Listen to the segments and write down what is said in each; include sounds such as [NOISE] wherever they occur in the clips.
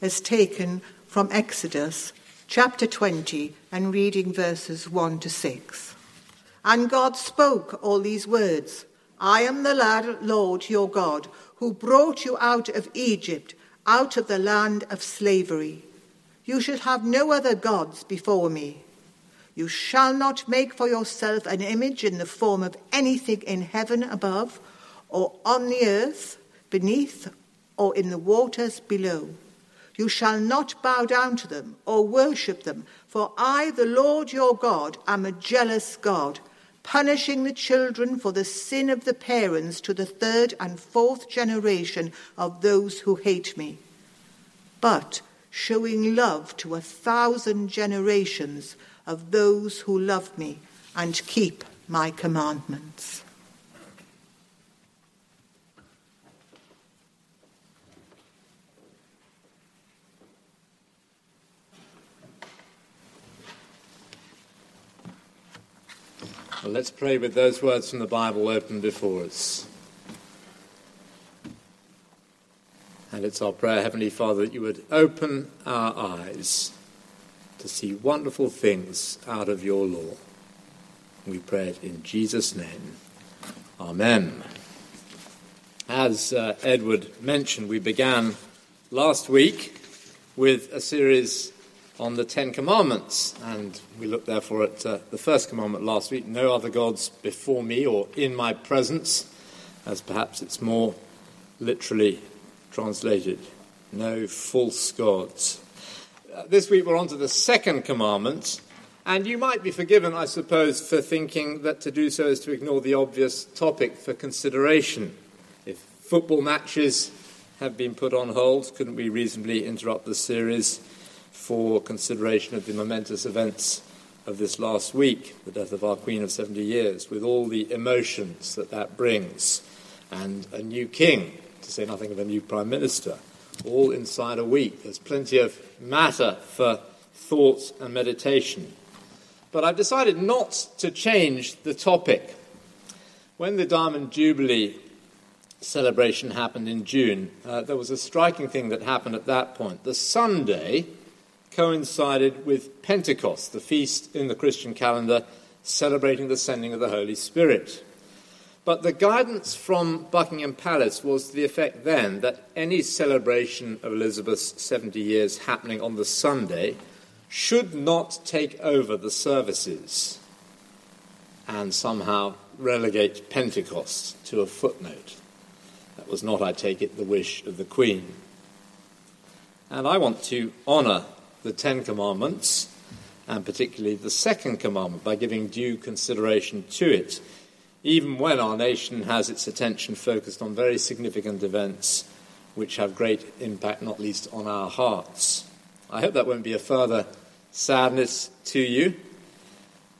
is taken from Exodus chapter 20 and reading verses 1 to 6. And God spoke all these words I am the Lord your God, who brought you out of Egypt, out of the land of slavery. You shall have no other gods before me. You shall not make for yourself an image in the form of anything in heaven above, or on the earth beneath, or in the waters below. You shall not bow down to them or worship them, for I, the Lord your God, am a jealous God, punishing the children for the sin of the parents to the third and fourth generation of those who hate me, but showing love to a thousand generations of those who love me and keep my commandments. Well, let's pray with those words from the Bible open before us. And it's our prayer, Heavenly Father, that you would open our eyes to see wonderful things out of your law. We pray it in Jesus' name. Amen. As uh, Edward mentioned, we began last week with a series on the Ten Commandments. And we looked therefore at uh, the first commandment last week no other gods before me or in my presence, as perhaps it's more literally translated. No false gods. Uh, this week we're on to the second commandment. And you might be forgiven, I suppose, for thinking that to do so is to ignore the obvious topic for consideration. If football matches have been put on hold, couldn't we reasonably interrupt the series for consideration of the momentous events of this last week, the death of our Queen of 70 years, with all the emotions that that brings, and a new king, to say nothing of a new prime minister, all inside a week. There's plenty of matter for thought and meditation. But I've decided not to change the topic. When the Diamond Jubilee celebration happened in June, uh, there was a striking thing that happened at that point. The Sunday coincided with Pentecost, the feast in the Christian calendar celebrating the sending of the Holy Spirit. But the guidance from Buckingham Palace was to the effect then that any celebration of Elizabeth's 70 years happening on the Sunday should not take over the services and somehow relegate Pentecost to a footnote. That was not, I take it, the wish of the Queen. And I want to honour the Ten Commandments, and particularly the second commandment, by giving due consideration to it, even when our nation has its attention focused on very significant events which have great impact, not least on our hearts. I hope that won't be a further sadness to you.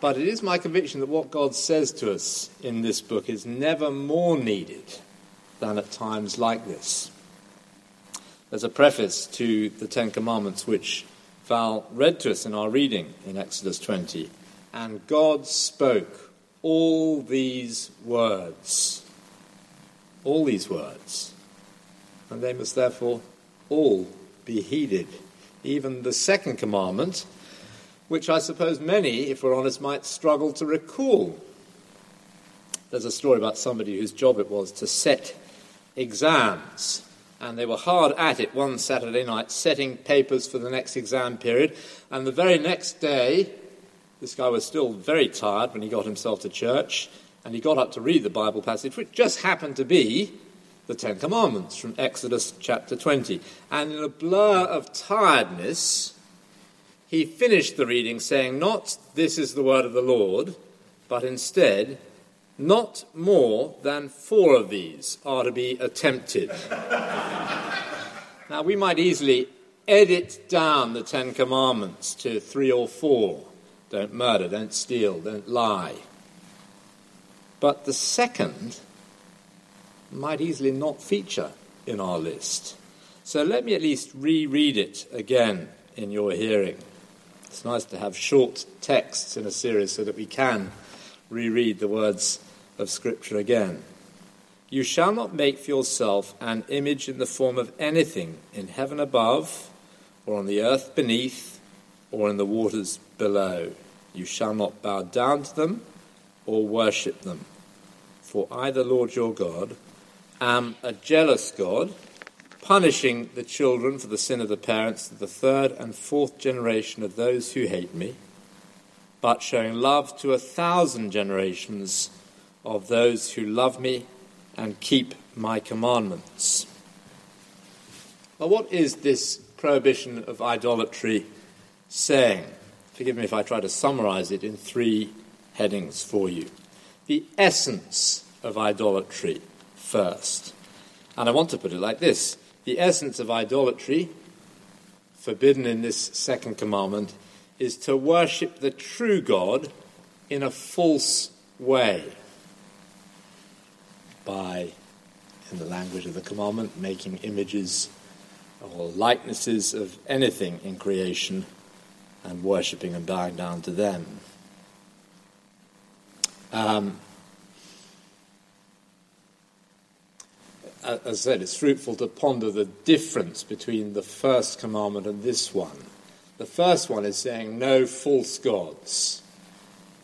But it is my conviction that what God says to us in this book is never more needed than at times like this. There's a preface to the Ten Commandments which Val read to us in our reading in Exodus 20. And God spoke all these words. All these words. And they must therefore all be heeded. Even the second commandment, which I suppose many, if we're honest, might struggle to recall. There's a story about somebody whose job it was to set exams and they were hard at it one Saturday night, setting papers for the next exam period. And the very next day, this guy was still very tired when he got himself to church, and he got up to read the Bible passage, which just happened to be the Ten Commandments from Exodus chapter 20. And in a blur of tiredness, he finished the reading saying, Not this is the word of the Lord, but instead, not more than four of these are to be attempted. now, we might easily edit down the Ten Commandments to three or four don't murder, don't steal, don't lie. But the second might easily not feature in our list. So let me at least reread it again in your hearing. It's nice to have short texts in a series so that we can reread the words of Scripture again. You shall not make for yourself an image in the form of anything in heaven above, or on the earth beneath, or in the waters below. You shall not bow down to them or worship them. For I, the Lord your God, am a jealous God, punishing the children for the sin of the parents to the third and fourth generation of those who hate me, but showing love to a thousand generations of those who love me and keep my commandments. Well, what is this prohibition of idolatry saying? Forgive me if I try to summarize it in three headings for you. The essence of idolatry first. And I want to put it like this the essence of idolatry, forbidden in this second commandment, is to worship the true God in a false way by, in the language of the commandment, making images or likenesses of anything in creation and worshipping and bowing down to them. Um, as I said, it's fruitful to ponder the difference between the first commandment and this one. The first one is saying no false gods,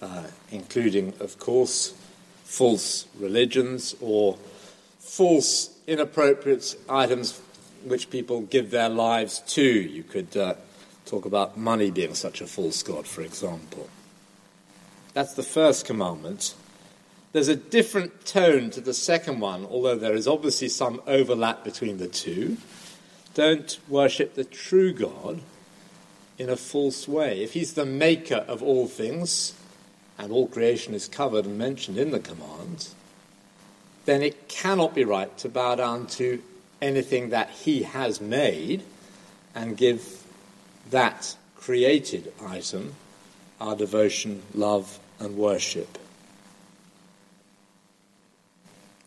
uh, including, of course, false religions or false, inappropriate items which people give their lives to. You could uh, talk about money being such a false god, for example. That's the first commandment. There's a different tone to the second one, although there is obviously some overlap between the two. Don't worship the true God in a false way. If He's the maker of all things, and all creation is covered and mentioned in the command, then it cannot be right to bow down to anything that He has made and give that created item our devotion, love, and worship.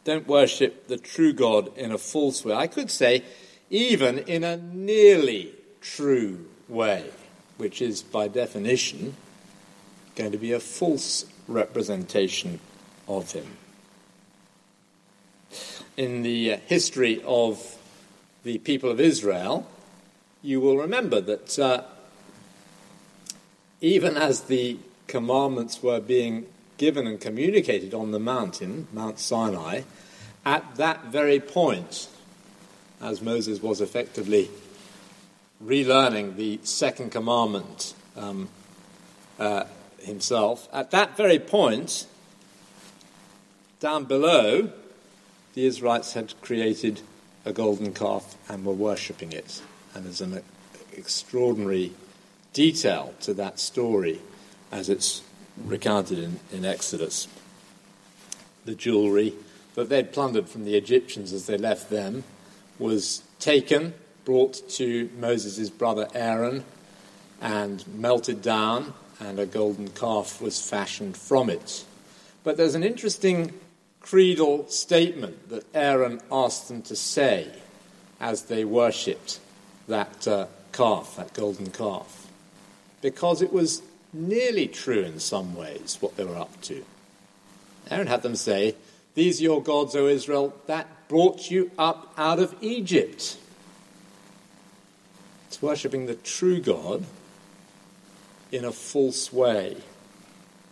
Don't worship the true God in a false way. I could say, even in a nearly true way, which is by definition going to be a false representation of him. In the history of the people of Israel, you will remember that uh, even as the commandments were being given and communicated on the mountain, Mount Sinai, at that very point, as Moses was effectively relearning the second commandment um, uh, himself, at that very point, down below, the Israelites had created a golden calf and were worshipping it. And there's an extraordinary detail to that story as it's recounted in, in Exodus. The jewelry that they'd plundered from the Egyptians as they left them was taken, brought to Moses' brother Aaron, and melted down, and a golden calf was fashioned from it. But there's an interesting creedal statement that Aaron asked them to say as they worshipped that uh, calf, that golden calf, because it was nearly true in some ways what they were up to. Aaron had them say, These are your gods, O Israel, that brought you up out of Egypt. It's worshipping the true God in a false way.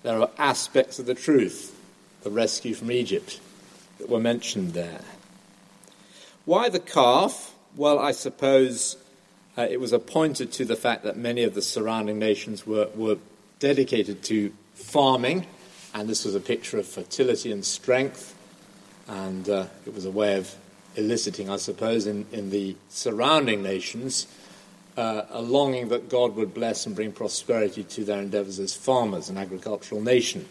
There are aspects of the truth, the rescue from Egypt, that were mentioned there. Why the calf? Well, I suppose uh, it was appointed to the fact that many of the surrounding nations were, were dedicated to farming, and this was a picture of fertility and strength, and uh, it was a way of eliciting, I suppose, in, in the surrounding nations uh, a longing that God would bless and bring prosperity to their endeavors as farmers, an agricultural nation,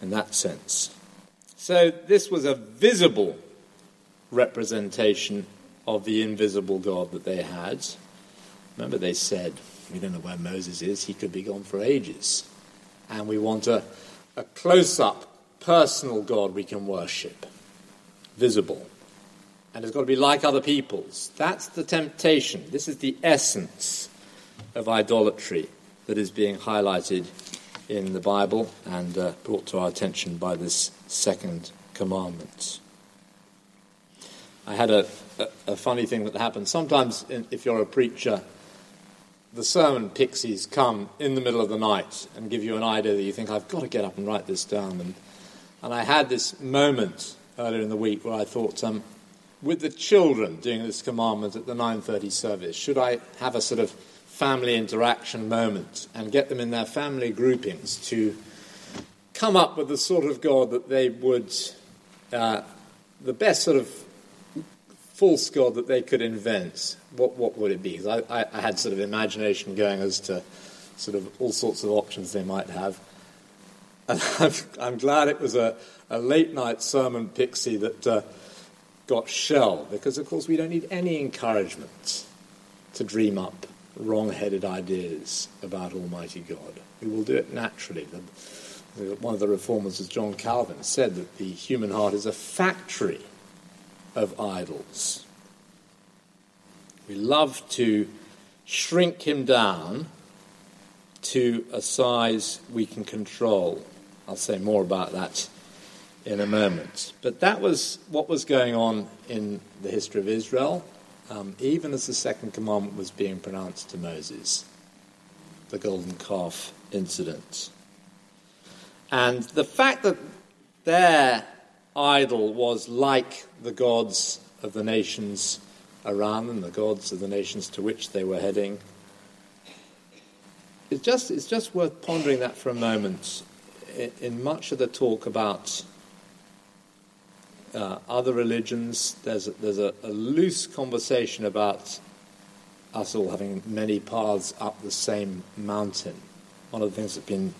in that sense. So this was a visible representation of the invisible God that they had. Remember, they said, We don't know where Moses is, he could be gone for ages. And we want a, a close up, personal God we can worship, visible. And it's got to be like other people's. That's the temptation. This is the essence of idolatry that is being highlighted in the Bible and uh, brought to our attention by this second commandment. I had a, a, a funny thing that happened. Sometimes, in, if you're a preacher, the sermon pixies come in the middle of the night and give you an idea that you think, I've got to get up and write this down. And, and I had this moment earlier in the week where I thought, um, with the children doing this commandment at the 9.30 service, should I have a sort of family interaction moment and get them in their family groupings to come up with the sort of God that they would, uh, the best sort of false God that they could invent, what, what would it be? I, I, I, had sort of imagination going as to sort of all sorts of options they might have. [LAUGHS] And I'm, I'm glad it was a, a, late night sermon pixie that uh, got shell, because of course we don't need any encouragement to dream up wrong headed ideas about Almighty God. We will do it naturally. One of the reformers, John Calvin, said that the human heart is a factory of idols. We love to shrink him down to a size we can control. I'll say more about that in a moment. But that was what was going on in the history of Israel, um, even as the second commandment was being pronounced to Moses the golden calf incident. And the fact that their idol was like the gods of the nations around them, the gods of the nations to which they were heading, it's just, it's just worth pondering that for a moment. In much of the talk about uh, other religions, there's, a, there's a, a loose conversation about us all having many paths up the same mountain. One of the things that's been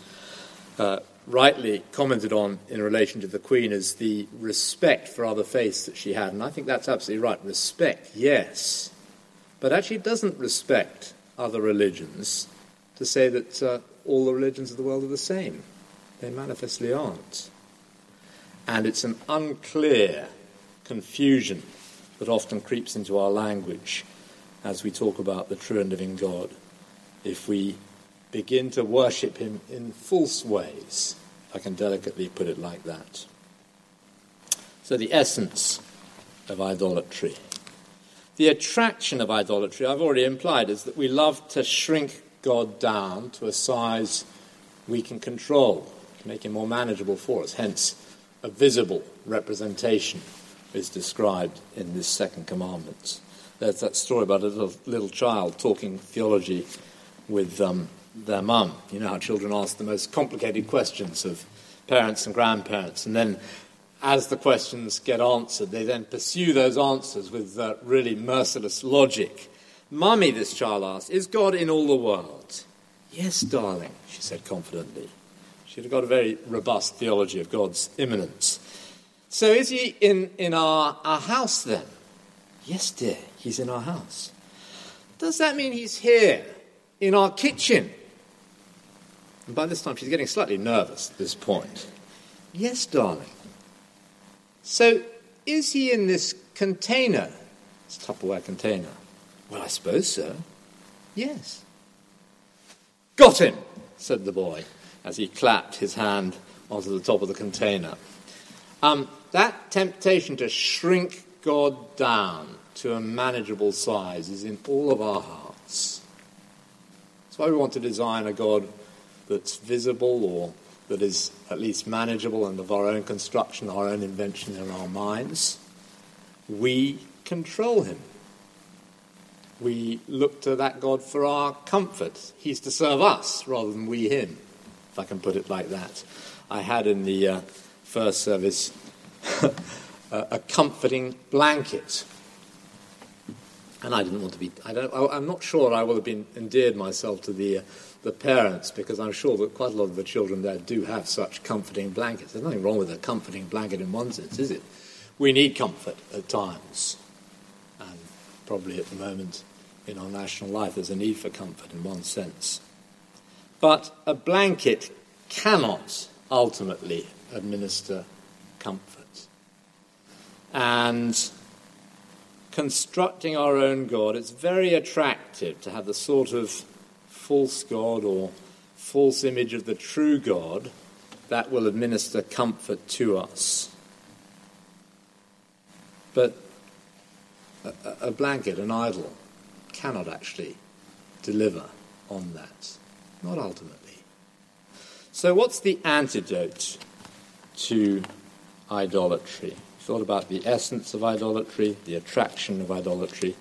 uh, rightly commented on in relation to the Queen is the respect for other faiths that she had. And I think that's absolutely right. Respect, yes. But actually, doesn't respect other religions to say that uh, all the religions of the world are the same. They manifestly aren't. And it's an unclear confusion that often creeps into our language as we talk about the true and living God. If we begin to worship him in false ways, I can delicately put it like that. So, the essence of idolatry. The attraction of idolatry, I've already implied, is that we love to shrink God down to a size we can control, to make him more manageable for us. Hence, a visible representation is described in this second commandment. There's that story about a little, little child talking theology with um, their mum. You know how children ask the most complicated questions of parents and grandparents, and then as the questions get answered, they then pursue those answers with uh, really merciless logic. Mummy, this child asked, is God in all the world? Yes, darling, she said confidently. She'd got a very robust theology of God's immanence. So is he in, in our, our house then? Yes, dear, he's in our house. Does that mean he's here in our kitchen? And by this time, she's getting slightly nervous at this point. Yes, darling. So, is he in this container? This Tupperware container. Well, I suppose so. Yes. Got him, said the boy as he clapped his hand onto the top of the container. Um, that temptation to shrink God down to a manageable size is in all of our hearts. That's why we want to design a God that's visible or that is at least manageable and of our own construction, our own invention in our minds. We control him. We look to that God for our comfort. He's to serve us rather than we him, if I can put it like that. I had in the uh, first service [LAUGHS] a comforting blanket. And I didn't want to be, I don't, I'm not sure I would have been endeared myself to the uh, the parents, because I'm sure that quite a lot of the children there do have such comforting blankets. There's nothing wrong with a comforting blanket in one sense, is it? We need comfort at times, and probably at the moment in our national life there's a need for comfort in one sense. But a blanket cannot ultimately administer comfort. And constructing our own God, it's very attractive to have the sort of false God or false image of the true God that will administer comfort to us. But a, a blanket, an idol, cannot actually deliver on that, not ultimately. So, what's the antidote to idolatry? Thought about the essence of idolatry, the attraction of idolatry.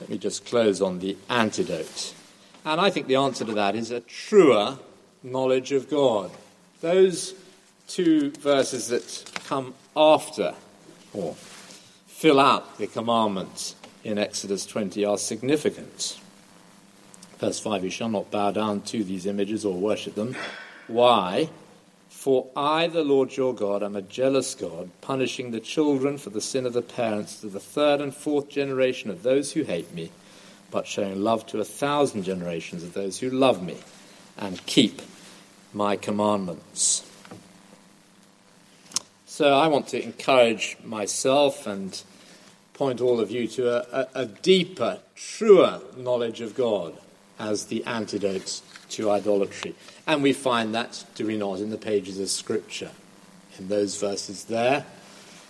Let me just close on the antidote. And I think the answer to that is a truer knowledge of God. Those two verses that come after or fill out the commandments in Exodus 20 are significant. Verse 5 You shall not bow down to these images or worship them. Why? For I, the Lord your God, am a jealous God, punishing the children for the sin of the parents to the third and fourth generation of those who hate me, but showing love to a thousand generations of those who love me and keep my commandments. So I want to encourage myself and point all of you to a, a, a deeper, truer knowledge of God as the antidote to idolatry. And we find that, do we not, in the pages of Scripture, in those verses there.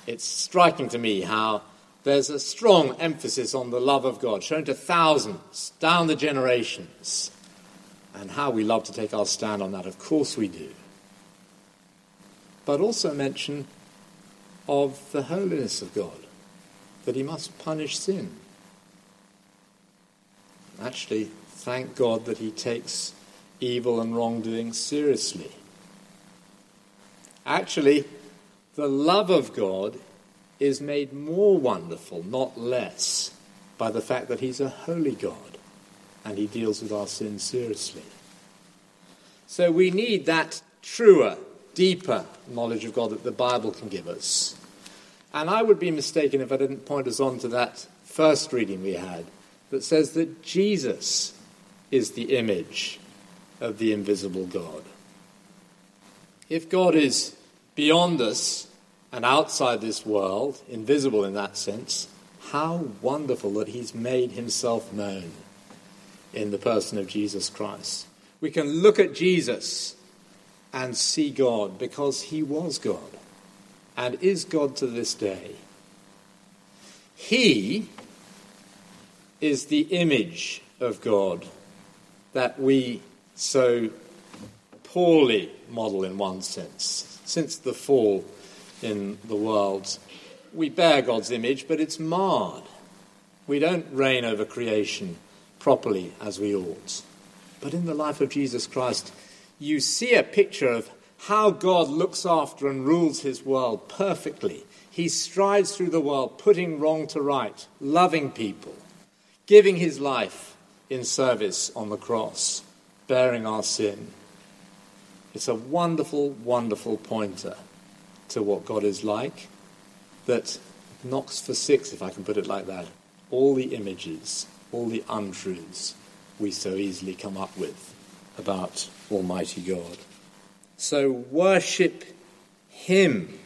It's striking to me how there's a strong emphasis on the love of God, shown to thousands, down the generations, and how we love to take our stand on that. Of course we do. But also mention of the holiness of God, that He must punish sin. Actually, thank God that He takes evil and wrongdoing seriously. Actually, the love of God is made more wonderful, not less, by the fact that He's a holy God and He deals with our sins seriously. So we need that truer, deeper knowledge of God that the Bible can give us. And I would be mistaken if I didn't point us on to that first reading we had that says that Jesus is the image of the invisible God. If God is beyond us and outside this world, invisible in that sense, how wonderful that He's made Himself known in the person of Jesus Christ. We can look at Jesus and see God because He was God and is God to this day. He is the image of God that we so poorly model in one sense. Since the fall in the world, we bear God's image, but it's marred. We don't reign over creation properly as we ought. But in the life of Jesus Christ, you see a picture of how God looks after and rules his world perfectly. He strides through the world, putting wrong to right, loving people, giving his life in service on the cross bearing our sin. It's a wonderful, wonderful pointer to what God is like that knocks for six, if I can put it like that, all the images, all the untruths we so easily come up with about Almighty God. So worship Him.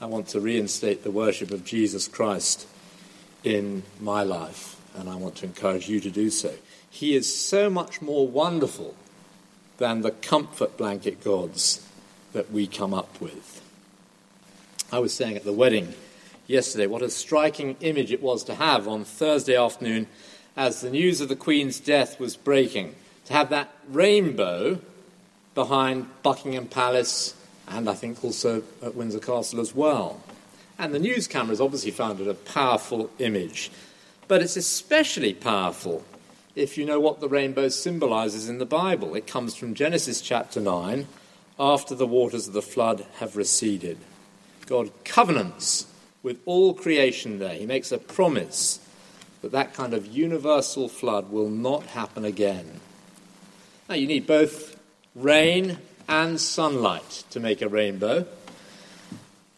I want to reinstate the worship of Jesus Christ in my life, and I want to encourage you to do so. He is so much more wonderful than the comfort blanket gods that we come up with. I was saying at the wedding yesterday what a striking image it was to have on Thursday afternoon as the news of the Queen's death was breaking, to have that rainbow behind Buckingham Palace and I think also at Windsor Castle as well. And the news cameras obviously found it a powerful image. But it's especially powerful if you know what the rainbow symbolizes in the Bible. It comes from Genesis chapter 9, after the waters of the flood have receded. God covenants with all creation there. He makes a promise that that kind of universal flood will not happen again. Now, you need both rain and sunlight to make a rainbow.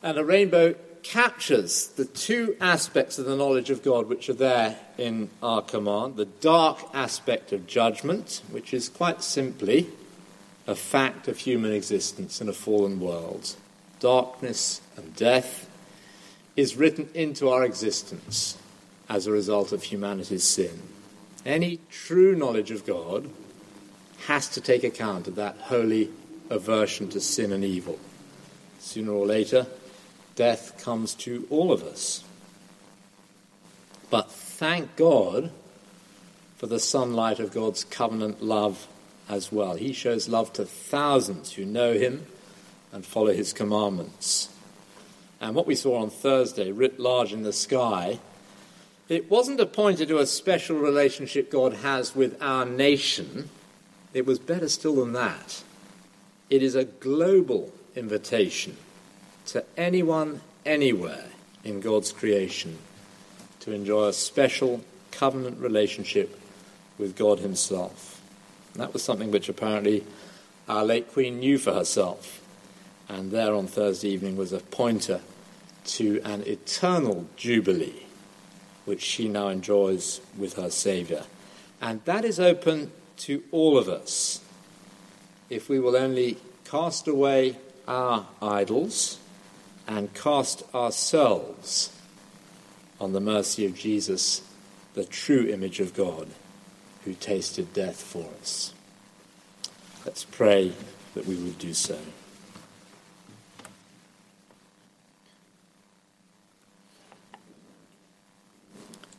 And a rainbow captures the two aspects of the knowledge of God which are there in our command the dark aspect of judgment, which is quite simply a fact of human existence in a fallen world. Darkness and death is written into our existence as a result of humanity's sin. Any true knowledge of God has to take account of that holy aversion to sin and evil. Sooner or later, death comes to all of us. But thank God for the sunlight of God's covenant love as well. He shows love to thousands who know him and follow his commandments. And what we saw on Thursday, writ large in the sky, it wasn't appointed to a special relationship God has with our nation. It was better still than that. It is a global invitation to anyone, anywhere in God's creation to enjoy a special covenant relationship with God Himself. And that was something which apparently our late Queen knew for herself. And there on Thursday evening was a pointer to an eternal jubilee which she now enjoys with her Saviour. And that is open to all of us if we will only cast away our idols and cast ourselves on the mercy of Jesus, the true image of God who tasted death for us. Let's pray that we would do so.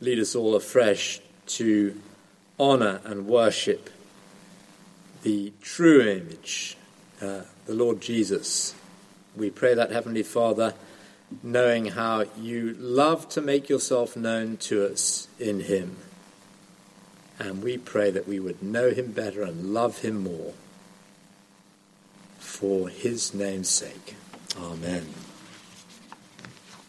Lead us all afresh to honour and worship the true image, uh, the Lord Jesus. We pray that, Heavenly Father, knowing how you love to make yourself known to us in Him. And we pray that we would know Him better and love Him more for His name's sake. Amen.